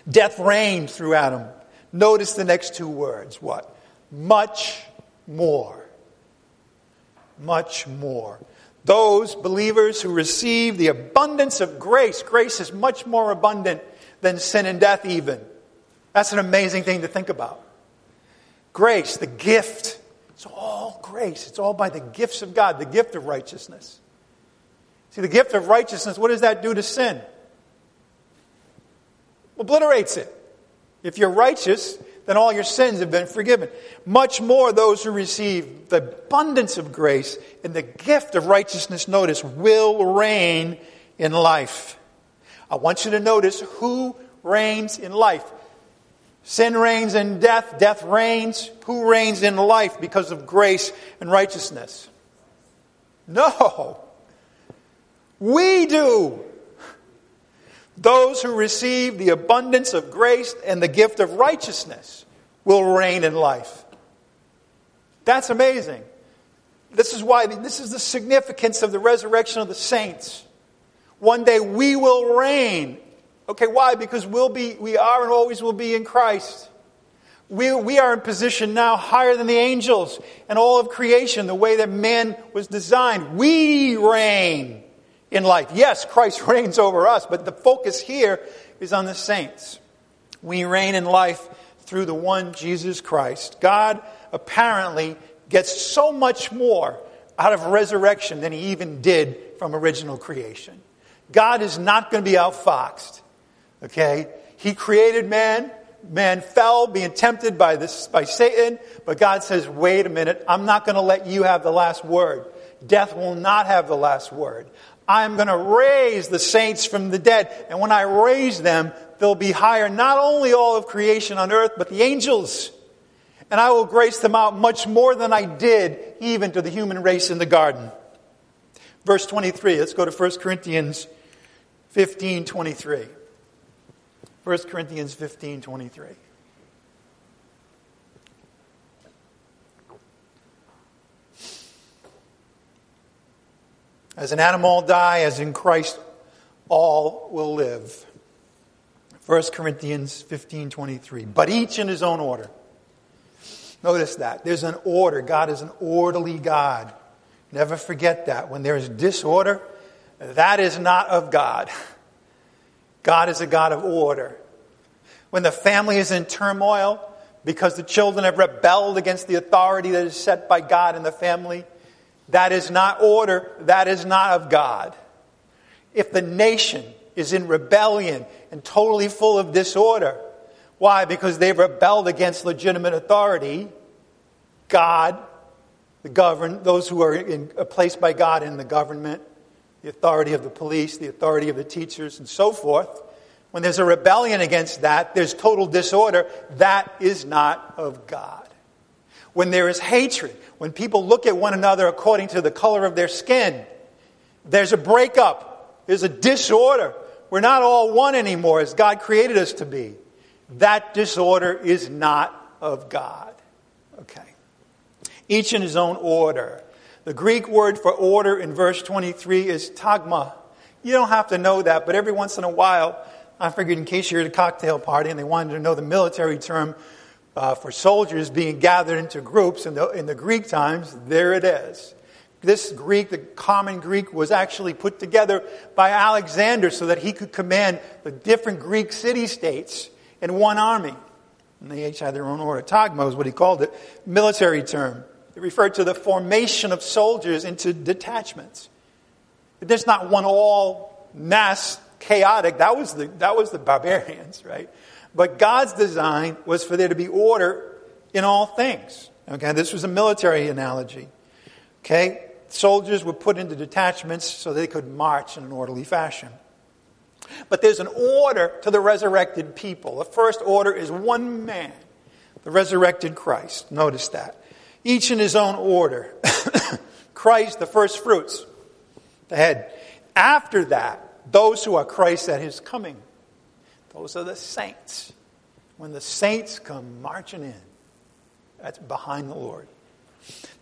Death reigned through Adam. Notice the next two words. What? Much more. Much more. Those believers who receive the abundance of grace, grace is much more abundant than sin and death, even. That's an amazing thing to think about. Grace, the gift, it's all grace. It's all by the gifts of God, the gift of righteousness. See, the gift of righteousness, what does that do to sin? Obliterates it. If you're righteous, then all your sins have been forgiven. Much more those who receive the abundance of grace and the gift of righteousness, notice, will reign in life. I want you to notice who reigns in life. Sin reigns in death, death reigns. Who reigns in life because of grace and righteousness? No. We do. Those who receive the abundance of grace and the gift of righteousness will reign in life. That's amazing. This is why, this is the significance of the resurrection of the saints. One day we will reign. Okay, why? Because we'll be, we are and always will be in Christ. We, we are in position now higher than the angels and all of creation, the way that man was designed. We reign in life. Yes, Christ reigns over us, but the focus here is on the saints. We reign in life through the one Jesus Christ. God apparently gets so much more out of resurrection than he even did from original creation. God is not going to be outfoxed. Okay? He created man. Man fell being tempted by this, by Satan, but God says, wait a minute, I'm not going to let you have the last word. Death will not have the last word. I'm going to raise the saints from the dead. And when I raise them, they'll be higher, not only all of creation on earth, but the angels. And I will grace them out much more than I did even to the human race in the garden. Verse 23, let's go to 1 Corinthians 15 23. 1 Corinthians 15 23. As an animal die, as in Christ all will live. 1 Corinthians 15 23. But each in his own order. Notice that. There's an order. God is an orderly God. Never forget that. When there is disorder, that is not of God. God is a God of order. When the family is in turmoil because the children have rebelled against the authority that is set by God in the family, that is not order, that is not of God. If the nation is in rebellion and totally full of disorder, why? Because they've rebelled against legitimate authority, God, the govern, those who are in, uh, placed by God in the government, the authority of the police, the authority of the teachers, and so forth. When there's a rebellion against that, there's total disorder. That is not of God. When there is hatred, when people look at one another according to the color of their skin, there's a breakup, there's a disorder. We're not all one anymore as God created us to be. That disorder is not of God. Okay. Each in his own order. The Greek word for order in verse 23 is tagma. You don't have to know that, but every once in a while, I figured in case you're at a cocktail party and they wanted to know the military term uh, for soldiers being gathered into groups in the, in the Greek times, there it is. This Greek, the common Greek, was actually put together by Alexander so that he could command the different Greek city states in one army. And they each had their own order. Tagma is what he called it, military term. It referred to the formation of soldiers into detachments. There's not one all mass chaotic. That was the, that was the barbarians, right? But God's design was for there to be order in all things. Okay, this was a military analogy. Okay, soldiers were put into detachments so they could march in an orderly fashion. But there's an order to the resurrected people. The first order is one man, the resurrected Christ. Notice that. Each in his own order. Christ, the first fruits, the head. After that, those who are Christ at his coming. Those are the saints. When the saints come marching in, that's behind the Lord.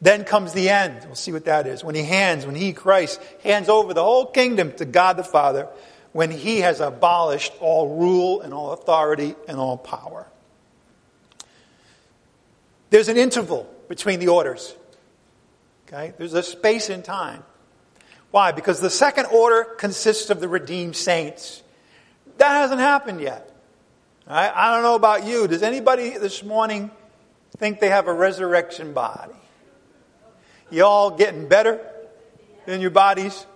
Then comes the end. We'll see what that is. When he hands, when he, Christ, hands over the whole kingdom to God the Father, when he has abolished all rule and all authority and all power. There's an interval between the orders. Okay? There's a space in time. Why? Because the second order consists of the redeemed saints. That hasn't happened yet. Right? I don't know about you. Does anybody this morning think they have a resurrection body? You all getting better in your bodies?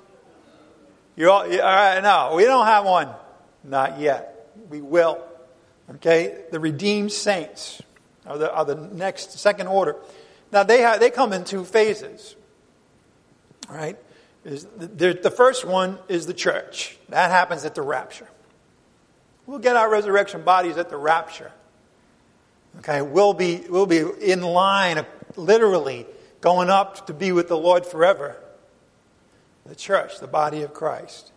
You all, all right? No, we don't have one. Not yet. We will. Okay? The redeemed saints are the, are the next, second order. Now, they, have, they come in two phases. Right? Is the, the first one is the church. That happens at the rapture. We'll get our resurrection bodies at the rapture. Okay, we'll be, we'll be in line, literally, going up to be with the Lord forever. The church, the body of Christ.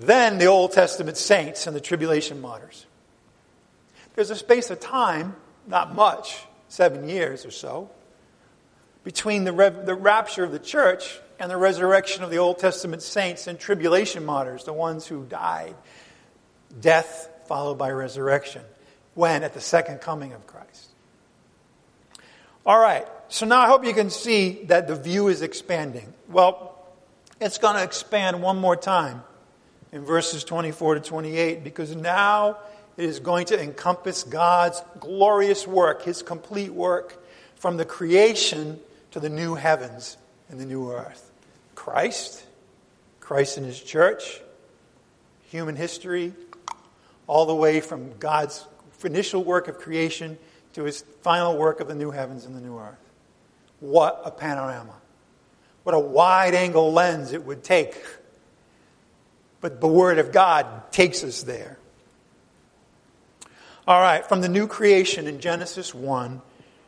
Then the Old Testament saints and the tribulation martyrs. There's a space of time, not much, seven years or so, between the, rev- the rapture of the church and the resurrection of the Old Testament saints and tribulation martyrs, the ones who died. Death followed by resurrection. When? At the second coming of Christ. All right, so now I hope you can see that the view is expanding. Well, it's going to expand one more time in verses 24 to 28 because now it is going to encompass God's glorious work, His complete work, from the creation to the new heavens and the new earth. Christ, Christ and His church, human history, all the way from God's initial work of creation to His final work of the new heavens and the new earth. What a panorama. What a wide angle lens it would take. But the Word of God takes us there. All right, from the new creation in Genesis 1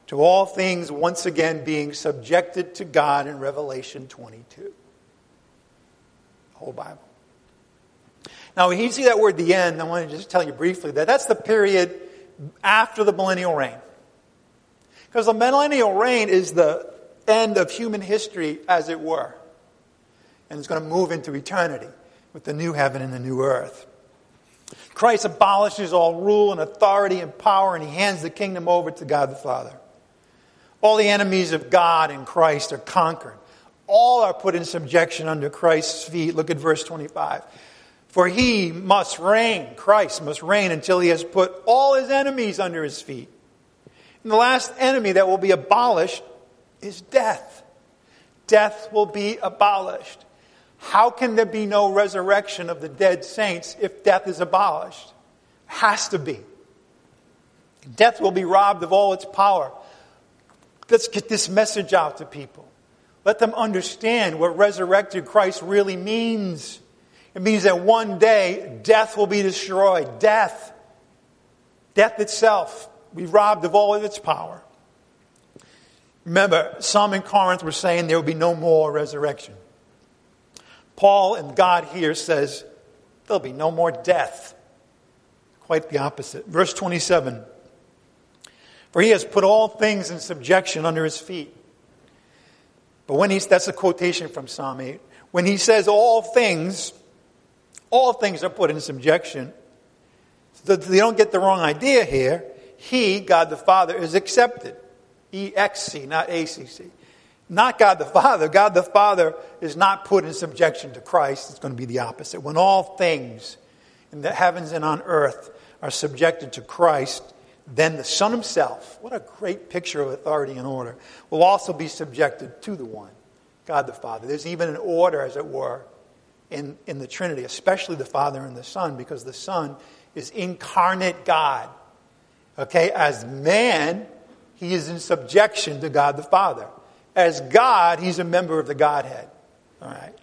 to all things once again being subjected to God in Revelation 22. The whole Bible. Now, when you see that word the end, I want to just tell you briefly that that's the period after the millennial reign. Because the millennial reign is the end of human history, as it were. And it's going to move into eternity with the new heaven and the new earth. Christ abolishes all rule and authority and power, and he hands the kingdom over to God the Father. All the enemies of God and Christ are conquered. All are put in subjection under Christ's feet. Look at verse 25. For he must reign, Christ must reign until he has put all his enemies under his feet. And the last enemy that will be abolished is death. Death will be abolished. How can there be no resurrection of the dead saints if death is abolished? Has to be. Death will be robbed of all its power. Let's get this message out to people. Let them understand what resurrected Christ really means. It means that one day death will be destroyed. Death. Death itself be robbed of all of its power. Remember, some in Corinth were saying there will be no more resurrection. Paul and God here says there'll be no more death. Quite the opposite. Verse 27 For he has put all things in subjection under his feet. But when he's, that's a quotation from Psalm 8. When he says all things, all things are put in subjection, so they don't get the wrong idea here, he, God the Father, is accepted. E X C, not A C C. Not God the Father. God the Father is not put in subjection to Christ. It's going to be the opposite. When all things in the heavens and on earth are subjected to Christ, then the Son Himself, what a great picture of authority and order, will also be subjected to the one, God the Father. There's even an order, as it were, in, in the Trinity, especially the Father and the Son, because the Son is incarnate God. Okay, as man, he is in subjection to God the Father. As God, he's a member of the Godhead. All right.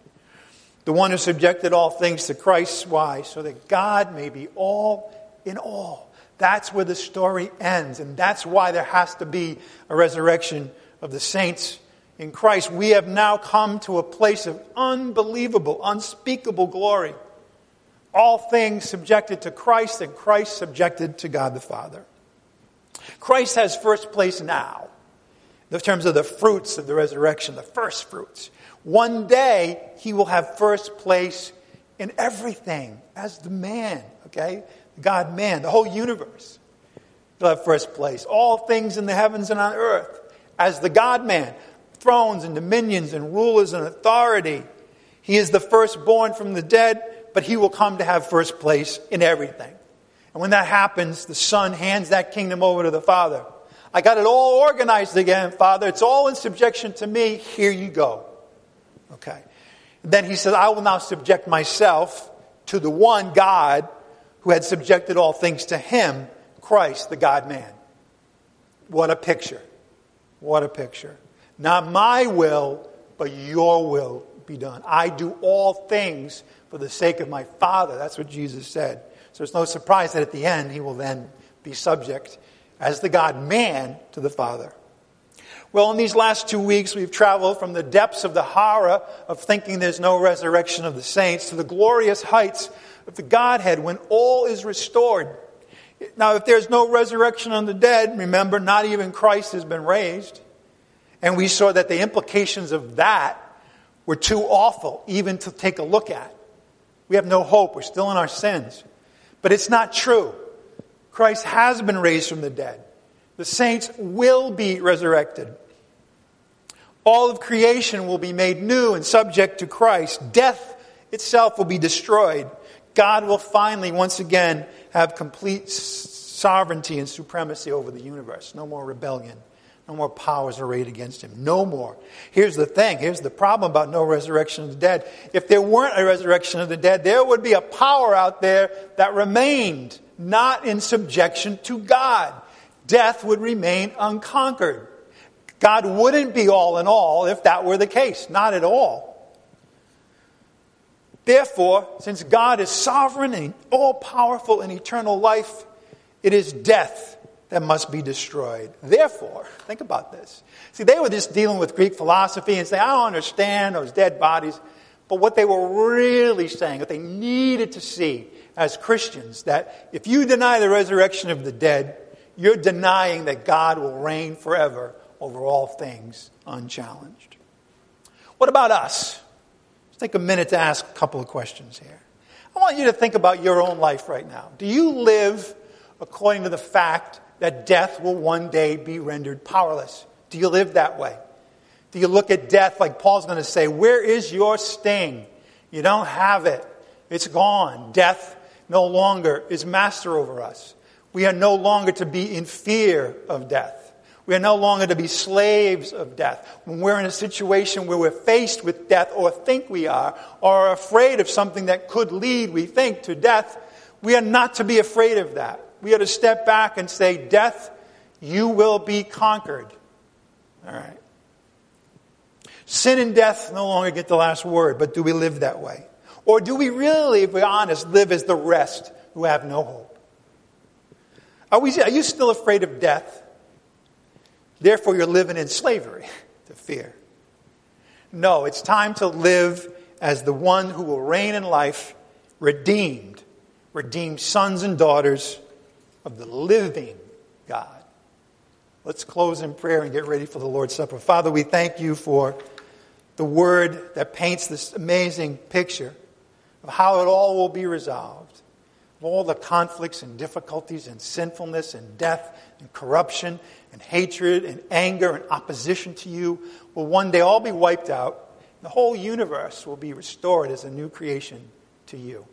The one who subjected all things to Christ. Why? So that God may be all in all. That's where the story ends. And that's why there has to be a resurrection of the saints in Christ. We have now come to a place of unbelievable, unspeakable glory. All things subjected to Christ, and Christ subjected to God the Father. Christ has first place now in terms of the fruits of the resurrection, the first fruits. One day, he will have first place in everything as the man, okay? God man, the whole universe. He'll have first place. All things in the heavens and on earth as the God man, thrones and dominions and rulers and authority. He is the firstborn from the dead, but he will come to have first place in everything. And when that happens, the Son hands that kingdom over to the Father. I got it all organized again, Father. It's all in subjection to me. Here you go. Okay. Then he says, I will now subject myself to the one God who had subjected all things to him, Christ, the God man. What a picture. What a picture. Not my will, but your will be done. I do all things for the sake of my Father. That's what Jesus said. So it's no surprise that at the end he will then be subject as the God man to the Father. Well, in these last two weeks, we've traveled from the depths of the horror of thinking there's no resurrection of the saints to the glorious heights of the Godhead when all is restored. Now, if there's no resurrection of the dead, remember, not even Christ has been raised. And we saw that the implications of that were too awful even to take a look at. We have no hope. We're still in our sins. But it's not true. Christ has been raised from the dead. The saints will be resurrected. All of creation will be made new and subject to Christ. Death itself will be destroyed. God will finally, once again, have complete sovereignty and supremacy over the universe. No more rebellion. No more powers arrayed against him. No more. Here's the thing. Here's the problem about no resurrection of the dead. If there weren't a resurrection of the dead, there would be a power out there that remained not in subjection to God. Death would remain unconquered. God wouldn't be all in all if that were the case. Not at all. Therefore, since God is sovereign and all powerful in eternal life, it is death that must be destroyed. Therefore, think about this. See, they were just dealing with Greek philosophy and saying, I don't understand those dead bodies. But what they were really saying, what they needed to see as Christians, that if you deny the resurrection of the dead, you're denying that God will reign forever over all things unchallenged. What about us? Let's take a minute to ask a couple of questions here. I want you to think about your own life right now. Do you live according to the fact that death will one day be rendered powerless? Do you live that way? Do you look at death like Paul's going to say, Where is your sting? You don't have it. It's gone. Death no longer is master over us. We are no longer to be in fear of death. We are no longer to be slaves of death. When we're in a situation where we're faced with death or think we are, or are afraid of something that could lead, we think, to death, we are not to be afraid of that we ought to step back and say, Death, you will be conquered. All right. Sin and death no longer get the last word, but do we live that way? Or do we really, if we're honest, live as the rest who have no hope? Are, we, are you still afraid of death? Therefore, you're living in slavery to fear. No, it's time to live as the one who will reign in life, redeemed, redeemed sons and daughters of the living God. Let's close in prayer and get ready for the Lord's Supper. Father, we thank you for the word that paints this amazing picture of how it all will be resolved. All the conflicts and difficulties and sinfulness and death and corruption and hatred and anger and opposition to you will one day all be wiped out. The whole universe will be restored as a new creation to you.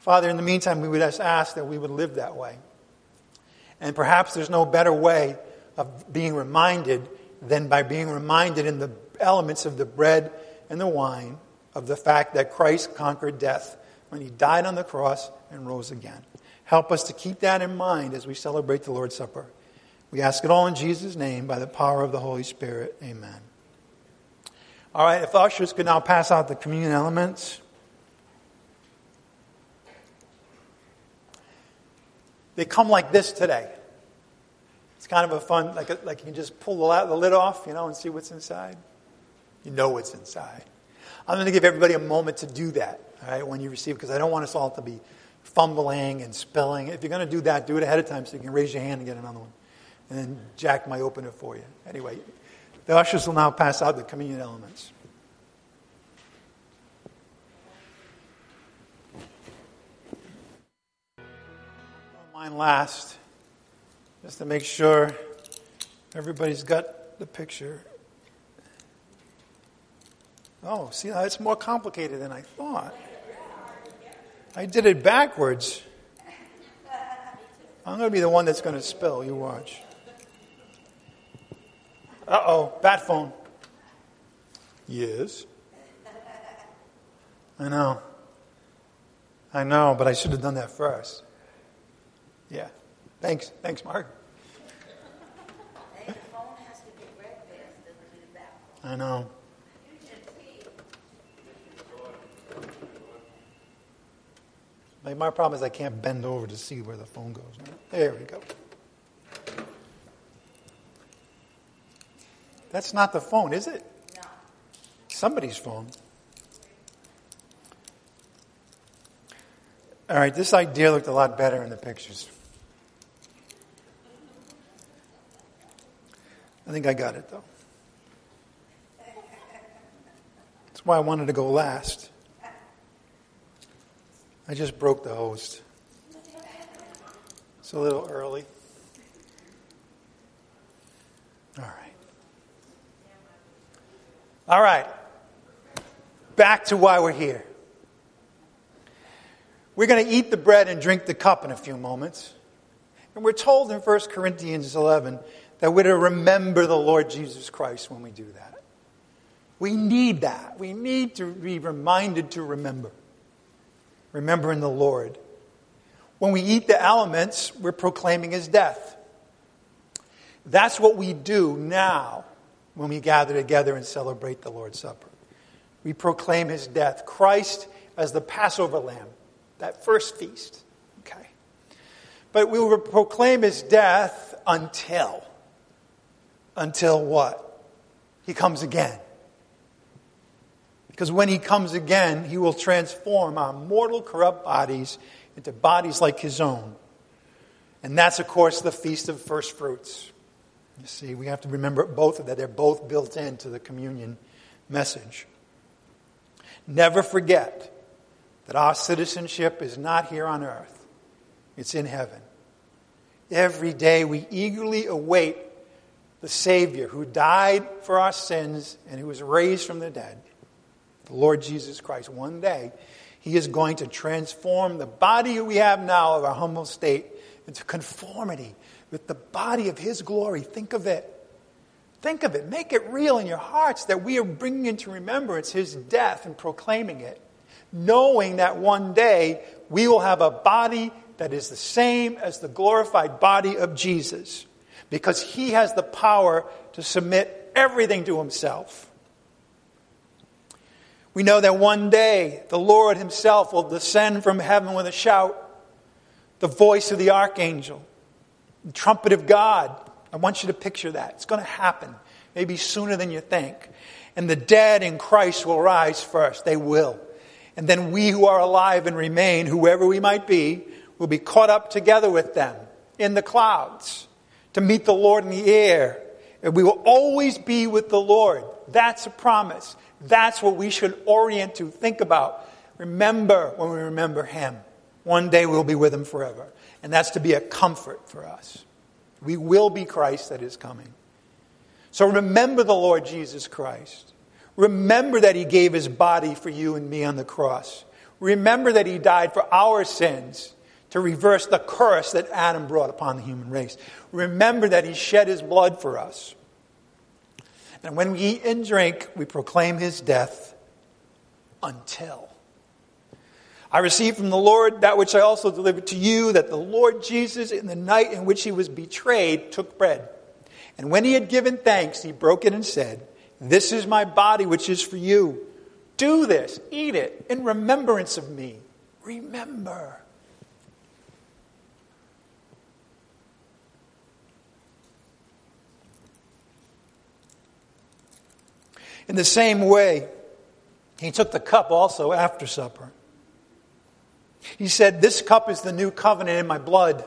Father, in the meantime, we would ask that we would live that way. And perhaps there's no better way of being reminded than by being reminded in the elements of the bread and the wine of the fact that Christ conquered death when he died on the cross and rose again. Help us to keep that in mind as we celebrate the Lord's Supper. We ask it all in Jesus' name by the power of the Holy Spirit. Amen. All right, if ushers could now pass out the communion elements. They come like this today. It's kind of a fun, like, a, like you can just pull the, the lid off, you know, and see what's inside. You know what's inside. I'm going to give everybody a moment to do that, all right, when you receive, because I don't want us all to be fumbling and spilling. If you're going to do that, do it ahead of time so you can raise your hand and get another one. And then Jack might open it for you. Anyway, the ushers will now pass out the communion elements. Mine last just to make sure everybody's got the picture. Oh, see, it's more complicated than I thought. I did it backwards. I'm going to be the one that's going to spill. You watch. Uh oh, bat phone. Yes. I know. I know, but I should have done that first. Yeah. Thanks. Thanks, Mark. I know. My problem is I can't bend over to see where the phone goes. There we go. That's not the phone, is it? No. Somebody's phone. All right, this idea looked a lot better in the pictures. I think I got it though. That's why I wanted to go last. I just broke the host. It's a little early. All right. All right. Back to why we're here. We're going to eat the bread and drink the cup in a few moments. And we're told in 1 Corinthians 11 that we're to remember the Lord Jesus Christ when we do that. We need that. We need to be reminded to remember. Remembering the Lord. When we eat the elements, we're proclaiming his death. That's what we do now when we gather together and celebrate the Lord's Supper. We proclaim his death. Christ as the Passover lamb, that first feast. Okay. But we will proclaim his death until until what? He comes again. Because when he comes again, he will transform our mortal, corrupt bodies into bodies like his own. And that's, of course, the Feast of First Fruits. You see, we have to remember both of that. They're both built into the communion message. Never forget that our citizenship is not here on earth, it's in heaven. Every day we eagerly await the Savior who died for our sins and who was raised from the dead, the Lord Jesus Christ. One day, He is going to transform the body we have now of our humble state into conformity with the body of His glory. Think of it. Think of it. Make it real in your hearts that we are bringing into remembrance His death and proclaiming it, knowing that one day we will have a body that is the same as the glorified body of Jesus because he has the power to submit everything to himself. We know that one day the Lord himself will descend from heaven with a shout, the voice of the archangel, the trumpet of God. I want you to picture that. It's going to happen, maybe sooner than you think. And the dead in Christ will rise first. They will. And then we who are alive and remain, whoever we might be, will be caught up together with them in the clouds to meet the Lord in the air. And we will always be with the Lord. That's a promise. That's what we should orient to, think about. Remember when we remember Him. One day we'll be with Him forever. And that's to be a comfort for us. We will be Christ that is coming. So remember the Lord Jesus Christ. Remember that He gave His body for you and me on the cross. Remember that He died for our sins to reverse the curse that Adam brought upon the human race. Remember that he shed his blood for us. And when we eat and drink, we proclaim his death until. I received from the Lord that which I also delivered to you that the Lord Jesus, in the night in which he was betrayed, took bread. And when he had given thanks, he broke it and said, This is my body, which is for you. Do this, eat it, in remembrance of me. Remember. In the same way, he took the cup also after supper. He said, This cup is the new covenant in my blood.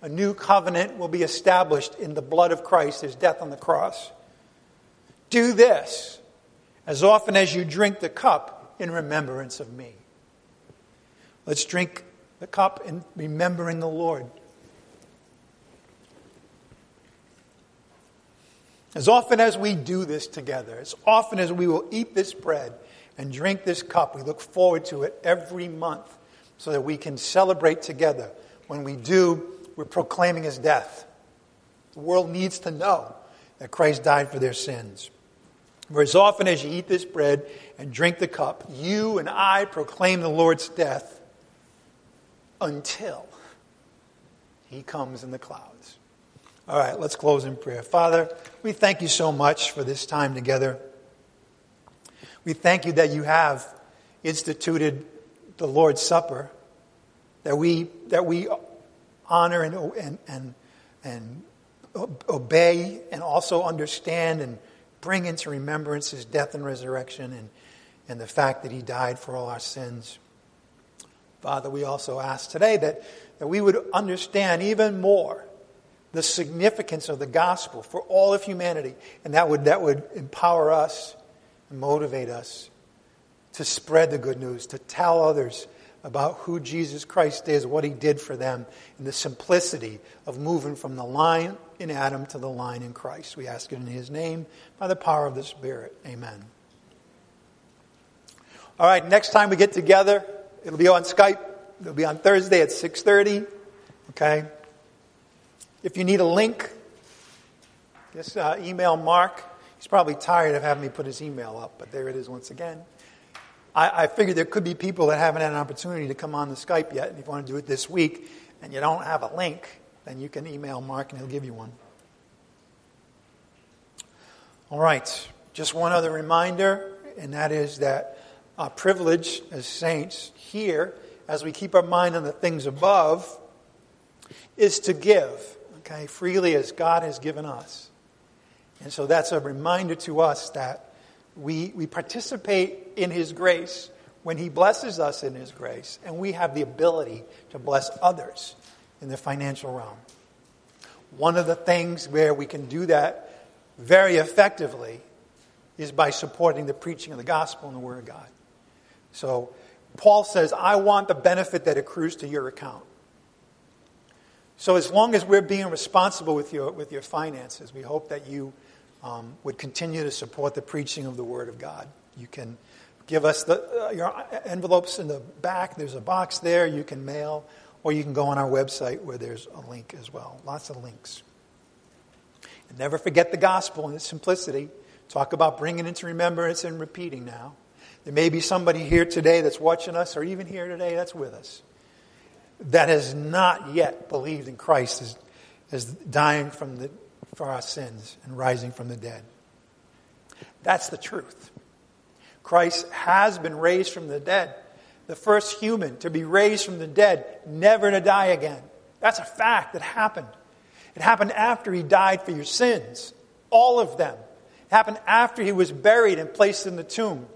A new covenant will be established in the blood of Christ, his death on the cross. Do this as often as you drink the cup in remembrance of me. Let's drink the cup in remembering the Lord. As often as we do this together, as often as we will eat this bread and drink this cup, we look forward to it every month so that we can celebrate together. When we do, we're proclaiming his death. The world needs to know that Christ died for their sins. For as often as you eat this bread and drink the cup, you and I proclaim the Lord's death until he comes in the clouds. All right, let's close in prayer. Father, we thank you so much for this time together. We thank you that you have instituted the Lord's Supper, that we, that we honor and, and, and, and obey and also understand and bring into remembrance his death and resurrection and, and the fact that he died for all our sins. Father, we also ask today that, that we would understand even more the significance of the gospel for all of humanity, and that would, that would empower us and motivate us to spread the good news, to tell others about who Jesus Christ is, what he did for them, and the simplicity of moving from the line in Adam to the line in Christ. We ask it in his name by the power of the Spirit. Amen. All right, next time we get together, it'll be on Skype. It'll be on Thursday at 6:30. Okay? If you need a link, just uh, email Mark. He's probably tired of having me put his email up, but there it is once again. I, I figured there could be people that haven't had an opportunity to come on the Skype yet, and if you want to do it this week and you don't have a link, then you can email Mark and he'll give you one. All right, just one other reminder, and that is that our privilege as saints here, as we keep our mind on the things above, is to give, okay, freely as God has given us. And so that's a reminder to us that we, we participate in His grace when He blesses us in His grace, and we have the ability to bless others in the financial realm. One of the things where we can do that very effectively is by supporting the preaching of the gospel and the Word of God. So, Paul says, I want the benefit that accrues to your account. So, as long as we're being responsible with your, with your finances, we hope that you um, would continue to support the preaching of the Word of God. You can give us the, uh, your envelopes in the back. There's a box there you can mail, or you can go on our website where there's a link as well. Lots of links. And never forget the gospel and its simplicity. Talk about bringing into remembrance and repeating now. There may be somebody here today that's watching us, or even here today that's with us, that has not yet believed in Christ as, as dying from the for our sins and rising from the dead. That's the truth. Christ has been raised from the dead, the first human to be raised from the dead, never to die again. That's a fact that happened. It happened after he died for your sins, all of them. It happened after he was buried and placed in the tomb.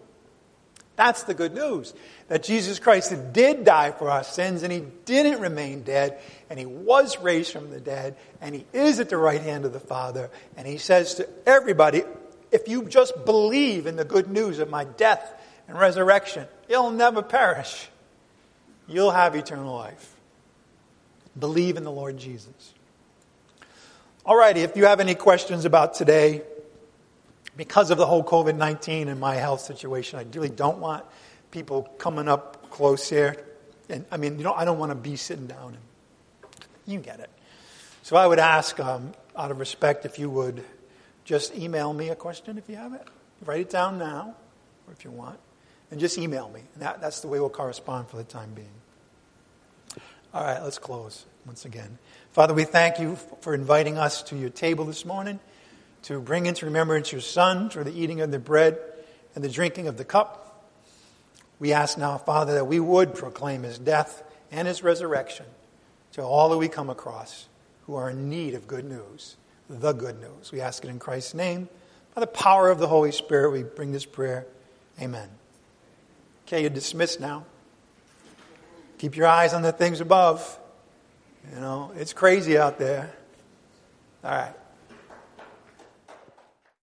That's the good news. That Jesus Christ did die for our sins and he didn't remain dead and he was raised from the dead and he is at the right hand of the Father. And he says to everybody, if you just believe in the good news of my death and resurrection, you'll never perish. You'll have eternal life. Believe in the Lord Jesus. All righty, if you have any questions about today, because of the whole COVID 19 and my health situation, I really don't want people coming up close here. And I mean, you know, I don't want to be sitting down. And, you get it. So I would ask, um, out of respect, if you would just email me a question if you have it. Write it down now, or if you want. and just email me. And that, that's the way we'll correspond for the time being. All right, let's close once again. Father, we thank you for inviting us to your table this morning to bring into remembrance your Son through the eating of the bread and the drinking of the cup. We ask now, Father, that we would proclaim his death and his resurrection to all that we come across who are in need of good news, the good news. We ask it in Christ's name. By the power of the Holy Spirit, we bring this prayer. Amen. Okay, you're dismissed now. Keep your eyes on the things above. You know, it's crazy out there. All right.